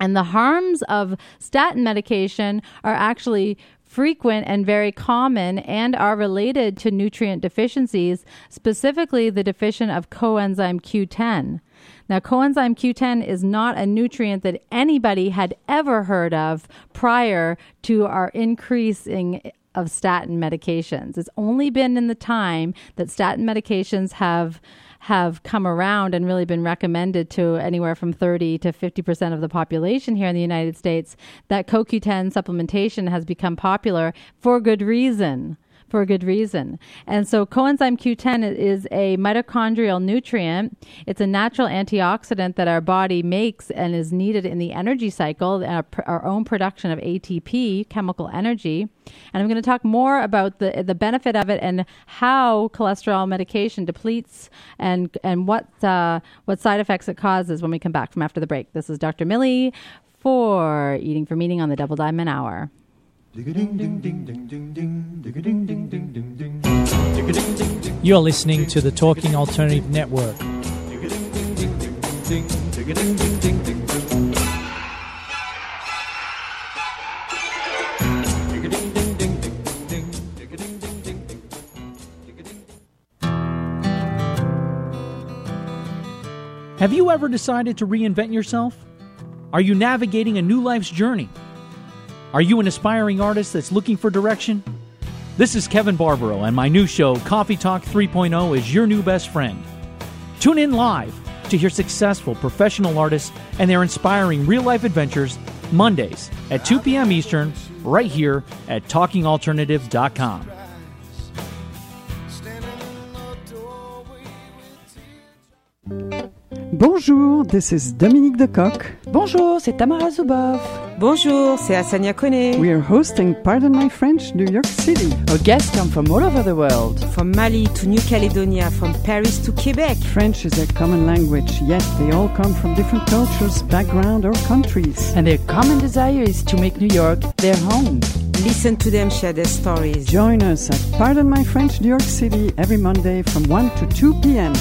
S1: And the harms of statin medication are actually frequent and very common and are related to nutrient deficiencies, specifically the deficient of coenzyme Q10. Now, coenzyme Q10 is not a nutrient that anybody had ever heard of prior to our increasing of statin medications. It's only been in the time that statin medications have have come around and really been recommended to anywhere from 30 to 50% of the population here in the United States, that CoQ10 supplementation has become popular for good reason for a good reason. And so coenzyme Q10 is a mitochondrial nutrient. It's a natural antioxidant that our body makes and is needed in the energy cycle, our, our own production of ATP, chemical energy. And I'm going to talk more about the the benefit of it and how cholesterol medication depletes and and what uh, what side effects it causes when we come back from after the break. This is Dr. Millie for Eating for Meaning on the Double Diamond Hour.
S2: You're listening to the Talking Alternative Network. Have you ever decided to reinvent yourself? Are you navigating a new life's journey? Are you an aspiring artist that's looking for direction? This is Kevin Barbaro, and my new show, Coffee Talk 3.0, is your new best friend. Tune in live to hear successful professional artists and their inspiring real life adventures Mondays at 2 p.m. Eastern, right here at TalkingAlternative.com.
S3: Bonjour, this is Dominique Decoq.
S4: Bonjour, c'est Tamara Zubov.
S5: Bonjour, c'est Asania Kone.
S3: We are hosting Pardon My French, New York City.
S4: Our guests come from all over the world.
S5: From Mali to New Caledonia, from Paris to Quebec.
S3: French is a common language, yet they all come from different cultures, background, or countries.
S4: And their common desire is to make New York their home.
S5: Listen to them share their stories.
S3: Join us at Pardon My French, New York City every Monday from 1 to 2 p.m.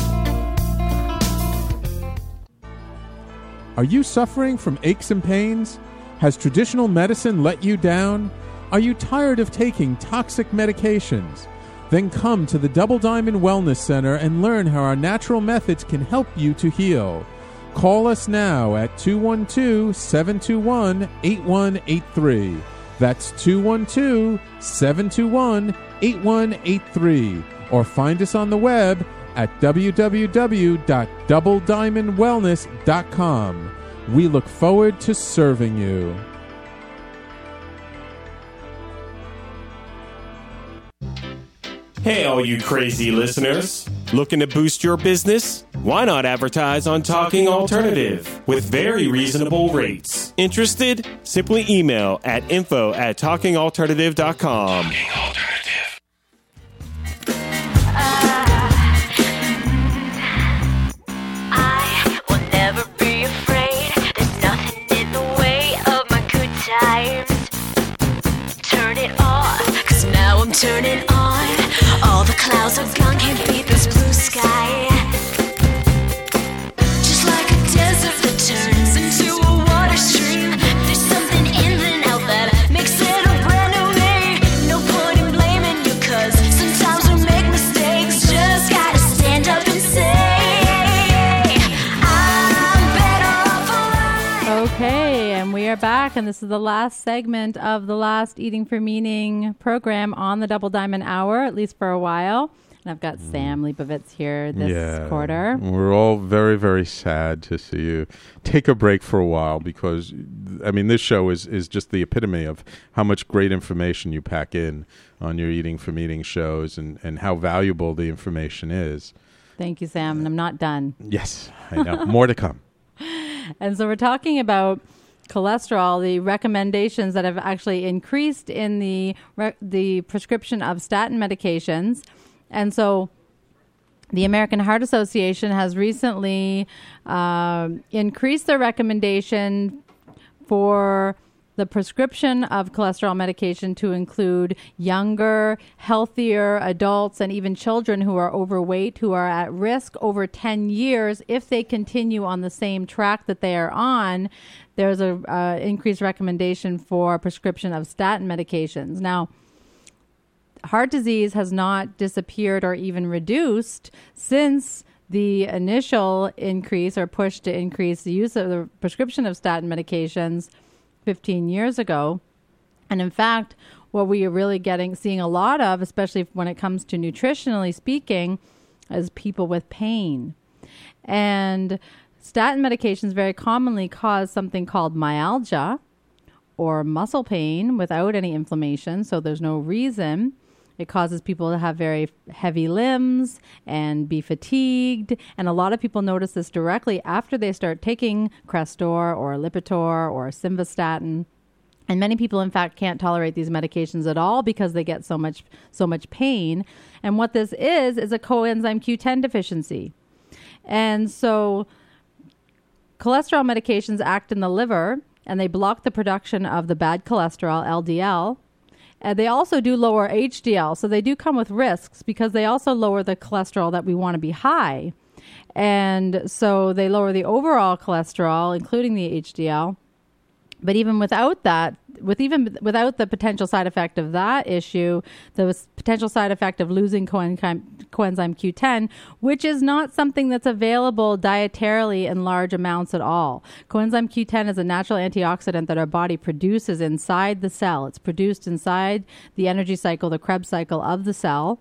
S6: Are you suffering from aches and pains? Has traditional medicine let you down? Are you tired of taking toxic medications? Then come to the Double Diamond Wellness Center and learn how our natural methods can help you to heal. Call us now at 212 721 8183. That's 212 721 8183. Or find us on the web at www.doublediamondwellness.com. We look forward to serving you.
S11: Hey, all you crazy listeners. Looking to boost your business? Why not advertise on Talking Alternative with very reasonable rates? Interested? Simply email at info at talkingalternative.com.
S12: I turning on. All the clouds are gone, can't beat this blue sky.
S1: Back, and this is the last segment of the last Eating for Meaning program on the Double Diamond Hour, at least for a while. And I've got Sam mm. Leibovitz here this quarter.
S6: We're all very, very sad to see you take a break for a while because, I mean, this show is, is just the epitome of how much great information you pack in on your Eating for Meaning shows and, and how valuable the information is.
S1: Thank you, Sam. And I'm not done.
S6: Yes, I know. More to come.
S1: And so we're talking about cholesterol, the recommendations that have actually increased in the re- the prescription of statin medications. And so the American Heart Association has recently um increased their recommendation for the prescription of cholesterol medication to include younger, healthier adults and even children who are overweight, who are at risk over 10 years if they continue on the same track that they are on. There's a uh, increased recommendation for prescription of statin medications. Now, heart disease has not disappeared or even reduced since the initial increase or push to increase the use of the prescription of statin medications 15 years ago. And in fact, what we are really getting seeing a lot of, especially when it comes to nutritionally speaking, is people with pain. And statin medications very commonly cause something called myalgia or muscle pain without any inflammation, so there's no reason. It causes people to have very heavy limbs and be fatigued. And a lot of people notice this directly after they start taking Crestor or Lipitor or Simvastatin. And many people, in fact, can't tolerate these medications at all because they get so much so much pain. And what this is is a coenzyme Q10 deficiency. And so cholesterol medications act in the liver and they block the production of the bad cholesterol, LDL. And they also do lower HDL. So they do come with risks because they also lower the cholesterol that we want to be high. And so they lower the overall cholesterol, including the HDL. But even without that, with even without the potential side effect of that issue, the potential side effect of losing coenzyme, coenzyme Q10, which is not something that's available dietarily in large amounts at all. Coenzyme Q10 is a natural antioxidant that our body produces inside the cell. It's produced inside the energy cycle, the Krebs cycle of the cell,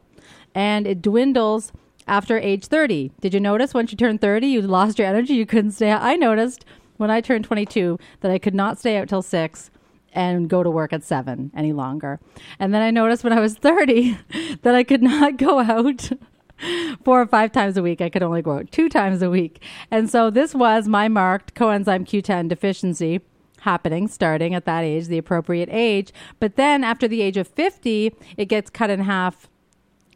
S1: and it dwindles after age 30. Did you notice once you turned 30, you lost your energy? You couldn't stay out. I noticed when I turned 22 that I could not stay out till 6 and go to work at 7 any longer. And then I noticed when I was 30 that I could not go out four or five times a week. I could only go out two times a week. And so this was my marked coenzyme Q10 deficiency happening starting at that age, the appropriate age. But then after the age of 50, it gets cut in half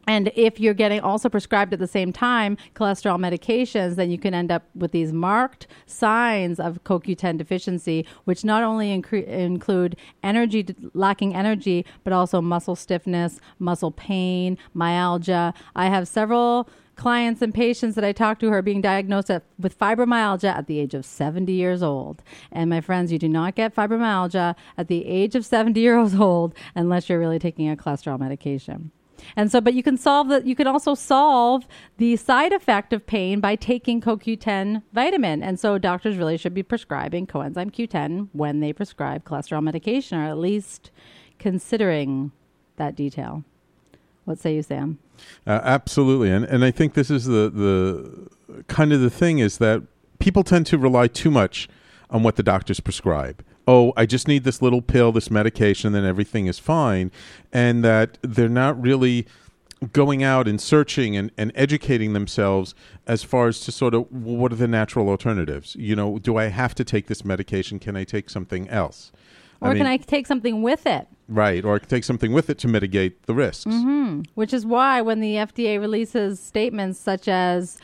S1: and if you're getting also prescribed at the same time cholesterol medications, then you can end up with these marked signs of CoQ10 deficiency, which not only incre- include energy lacking energy, but also muscle stiffness, muscle pain, myalgia. I have several clients and patients that I talk to who are being diagnosed at, with fibromyalgia at the age of 70 years old. And my friends, you do not get fibromyalgia at the age of 70 years old unless you're really taking a cholesterol medication. And so, but you can solve that. You can also solve the side effect of pain by taking CoQ10 vitamin. And so, doctors really should be prescribing coenzyme Q10 when they prescribe cholesterol medication, or at least considering that detail. What say you, Sam?
S6: Uh, absolutely, and and I think this is the the kind of the thing is that people tend to rely too much on what the doctors prescribe. Oh, I just need this little pill, this medication, then everything is fine, and that they're not really going out and searching and, and educating themselves as far as to sort of what are the natural alternatives? You know, do I have to take this medication? Can I take something else?
S1: Or
S6: mean,
S1: can I take something with it?
S6: Right, or take something with it to mitigate the risks.
S1: hmm Which is why when the FDA releases statements such as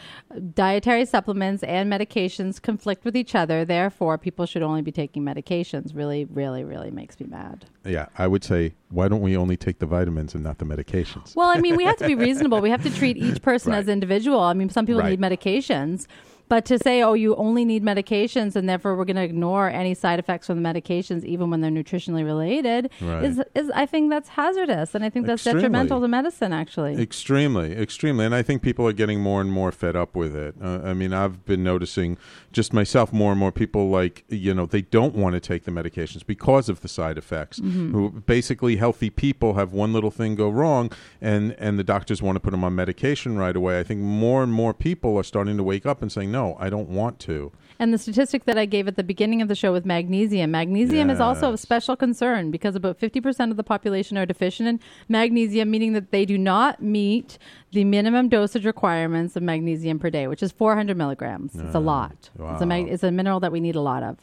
S1: dietary supplements and medications conflict with each other, therefore people should only be taking medications, really, really, really makes me mad.
S6: Yeah, I would say, why don't we only take the vitamins and not the medications?
S1: Well, I mean, we have to be reasonable. We have to treat each person
S6: Right.
S1: as individual. I mean, some people
S6: Right.
S1: need medications. But to say, oh, you only need medications and therefore we're going to ignore any side effects from the medications, even when they're nutritionally related,
S6: Right.
S1: is, is I think that's hazardous. And I think that's
S6: Extremely.
S1: detrimental to medicine, actually.
S6: Extremely, extremely, and I think people are getting more and more fed up with it. Uh, I mean, I've been noticing just myself more and more people like you know they don't want to take the medications because of the side effects.
S13: Mhm.
S6: Who basically healthy people have one little thing go wrong, and and the doctors want to put them on medication right away. I think more and more people are starting to wake up and saying, no, I don't want to.
S1: And the statistic that I gave at the beginning of the show with magnesium, magnesium is also of special concern because about 50% of the population are deficient in magnesium, meaning that they do not meet the minimum dosage requirements of magnesium per day, which is 400 milligrams. it's a
S13: Ah,
S1: lot. It's, a mag- it's a mineral that we need a lot of.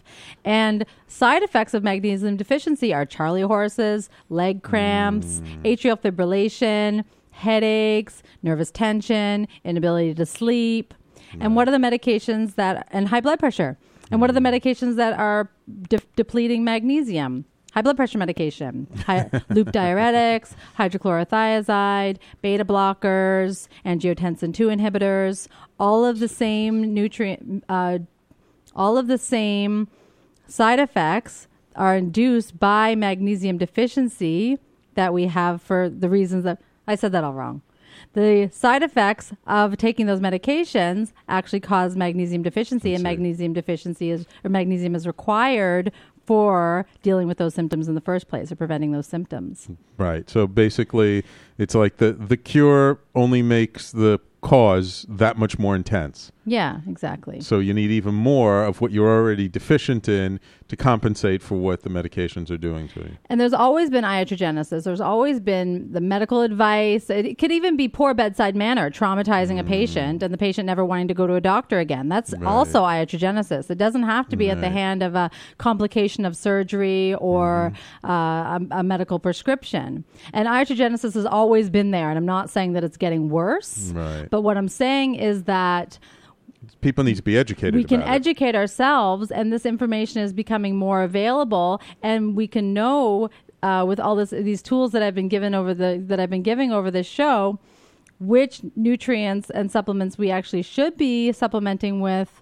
S1: And side effects of magnesium deficiency are Charlie horses, leg cramps, atrial fibrillation, headaches, nervous tension, inability to sleep. And what are the medications that, and high blood pressure? And what are the medications that are de- depleting magnesium? High blood pressure medication, high, loop diuretics, hydrochlorothiazide, beta blockers, angiotensin 2 inhibitors, all of the same nutrient, uh, all of the same side effects are induced by magnesium deficiency that we have for the reasons that I said that all wrong. The side effects of taking those medications actually cause magnesium deficiency, and magnesium deficiency is or magnesium is required for dealing with those symptoms in the first place or preventing those symptoms.
S6: Right. So basically, it's like the the cure only makes the cause that much more intense.
S1: Yeah, exactly.
S6: So you need even more of what you're already deficient in to compensate for what the medications are doing to you.
S1: And there's always been iatrogenesis. There's always been the medical advice. It, it could even be poor bedside manner, traumatizing a patient, and the patient never wanting to go to a doctor again. That's
S6: Mm. Right.
S1: also iatrogenesis. It doesn't have to be at the hand of a complication of surgery or
S6: Mm-hmm.
S1: uh, a, a medical prescription. And iatrogenesis has always been there. And I'm not saying that it's getting worse,
S6: Right.
S1: but what I'm saying is that
S6: People need to be educated
S1: we can
S6: about it.
S1: educate ourselves and this information is becoming more available and we can know uh, with all this these tools that i've been given over the that i've been giving over this show which nutrients and supplements we actually should be supplementing with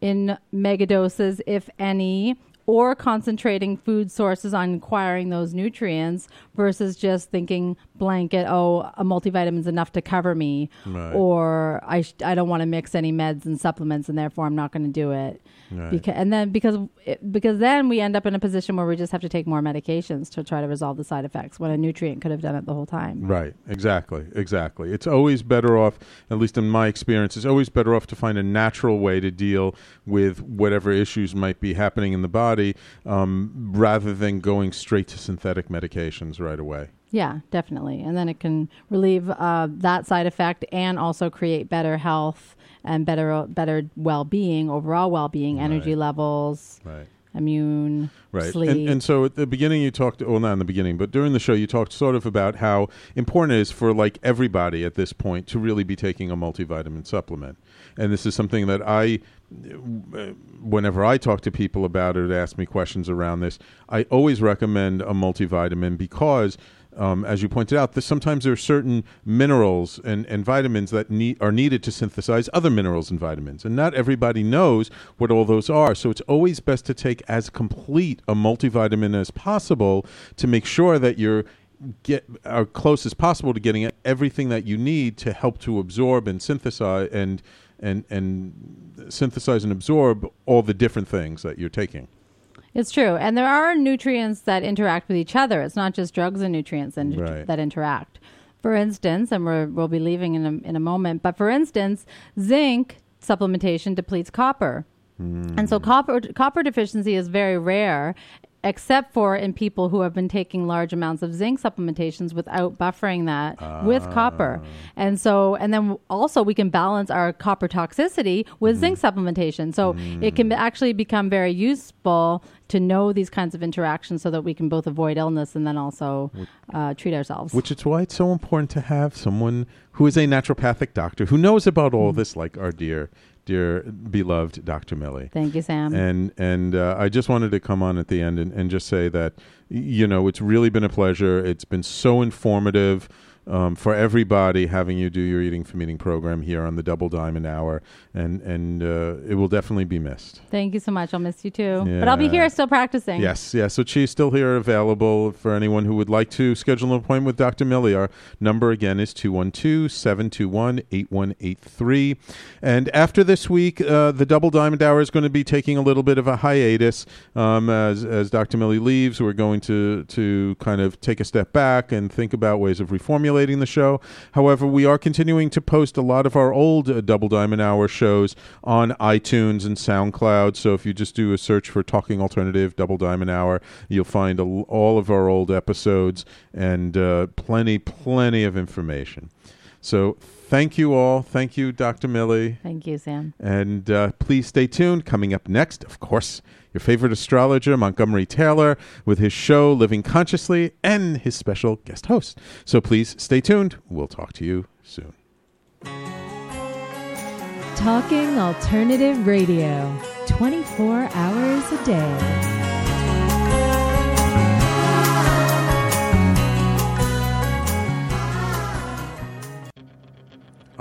S1: in megadoses if any or concentrating food sources on acquiring those nutrients versus just thinking blanket oh a multivitamin is enough to cover me
S6: Right.
S1: or I, sh- I don't want to mix any meds and supplements and therefore I'm not going to do it
S6: Right.
S1: because and then because it, because then we end up in a position where we just have to take more medications to try to resolve the side effects when a nutrient could have done it the whole time
S6: Right, exactly, exactly. It's always better off, at least in my experience, it's always better off to find a natural way to deal with whatever issues might be happening in the body um, rather than going straight to synthetic medications right away.
S1: Yeah, definitely. And then it can relieve uh, that side effect and also create better health and better better well being, overall well being, energy levels,
S6: Right.
S1: immune,
S6: Right.
S1: sleep.
S6: And, and so at the beginning, you talked, well, not in the beginning, but during the show, you talked sort of about how important it is for like everybody at this point to really be taking a multivitamin supplement. And this is something that I, whenever I talk to people about it, ask me questions around this, I always recommend a multivitamin because. Um, as you pointed out, that sometimes there are certain minerals and, and vitamins that need, are needed to synthesize other minerals and vitamins, and not everybody knows what all those are. So it's always best to take as complete a multivitamin as possible to make sure that you're get are close as possible to getting everything that you need to help to absorb and synthesize and and and synthesize and absorb all the different things that you're taking.
S1: It's true. And there are nutrients that interact with each other. It's not just drugs and nutrients in-
S6: Right.
S1: that interact. For instance, and we're, we'll be leaving in a, in a moment, but for instance, zinc supplementation depletes copper. Hmm. And so copper copper deficiency is very rare except for in people who have been taking large amounts of zinc supplementations without buffering that with copper. Ah. And so and then also we can balance our copper toxicity with zinc mm-hmm. supplementation. So it can mm. actually become very useful to know these kinds of interactions so that we can both avoid illness and then also uh, treat ourselves.
S6: Which is why it's so important to have someone who is a naturopathic doctor who knows about all mm. this, like our dear, dear beloved Dr. Millie.
S1: Thank you, Sam.
S6: And and uh, I just wanted to come on at the end and, and just say that you know it's really been a pleasure. It's been so informative. Um, for everybody, having you do your eating from eating program here on the Double Diamond Hour, and and uh, it will definitely be missed.
S1: Thank you so much. I'll miss you too. But I'll be here still practicing.
S6: Yes, yes. So she's still here available for anyone who would like to schedule an appointment with Dr. Millie. Our number again is 212 721 8183. And after this week, uh, the Double Diamond Hour is going to be taking a little bit of a hiatus. Um, as, as Dr. Millie leaves, we're going to, to kind of take a step back and think about ways of reformulating the show. However, we are continuing to post a lot of our old uh, Double Diamond Hour shows on iTunes and SoundCloud. So if you just do a search for Talking Alternative Double Diamond Hour, you'll find a, all of our old episodes and uh, plenty, plenty of information. So thank you all. Thank you, Dr. Millie.
S1: Thank you, Sam.
S6: And uh, please stay tuned. Coming up next, of course, your favorite astrologer, Montgomery Taylor, with his show Living Consciously and his special guest host. So please stay tuned. We'll talk to you soon.
S10: Talking Alternative Radio, 24 hours a day.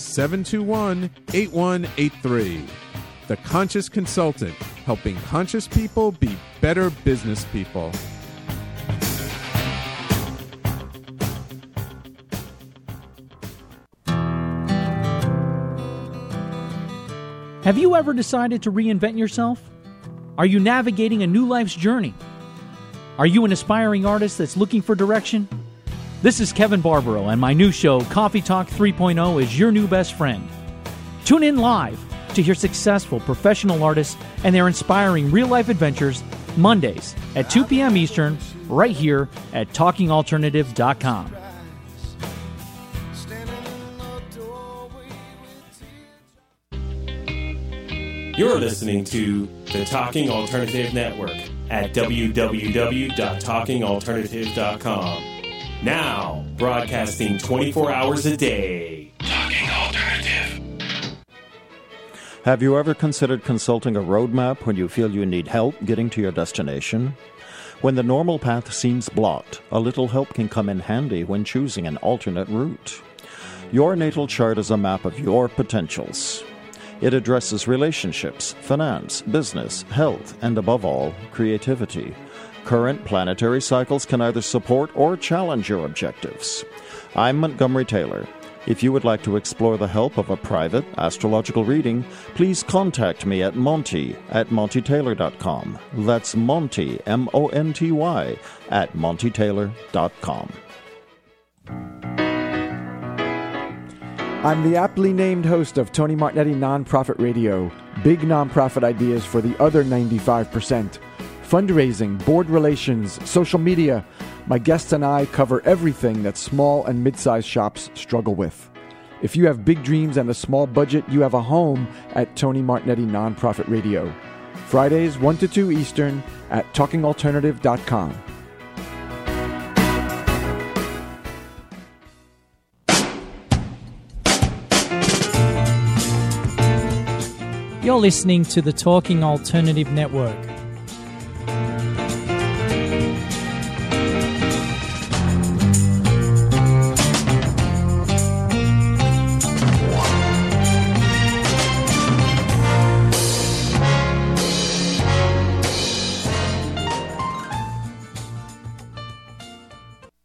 S6: 721 8183. The Conscious Consultant, helping conscious people be better business people.
S2: Have you ever decided to reinvent yourself? Are you navigating a new life's journey? Are you an aspiring artist that's looking for direction? This is Kevin Barbaro, and my new show, Coffee Talk 3.0, is your new best friend. Tune in live to hear successful professional artists and their inspiring real life adventures Mondays at 2 p.m. Eastern, right here at TalkingAlternative.com.
S11: You're listening to the Talking Alternative Network at www.talkingalternative.com. Now, broadcasting 24 hours a day. Talking Alternative.
S9: Have you ever considered consulting a roadmap when you feel you need help getting to your destination? When the normal path seems blocked, a little help can come in handy when choosing an alternate route. Your natal chart is a map of your potentials. It addresses relationships, finance, business, health, and above all, creativity. Current planetary cycles can either support or challenge your objectives. I'm Montgomery Taylor. If you would like to explore the help of a private astrological reading, please contact me at Monty at MontyTaylor.com. That's Monty, M O N T Y, at MontyTaylor.com.
S8: I'm the aptly named host of Tony Martignetti Nonprofit Radio, big nonprofit ideas for the other 95%. Fundraising, board relations, social media. My guests and I cover everything that small and mid sized shops struggle with. If you have big dreams and a small budget, you have a home at Tony Martignetti Nonprofit Radio. Fridays, 1 to 2 Eastern at TalkingAlternative.com.
S13: You're listening to the Talking Alternative Network.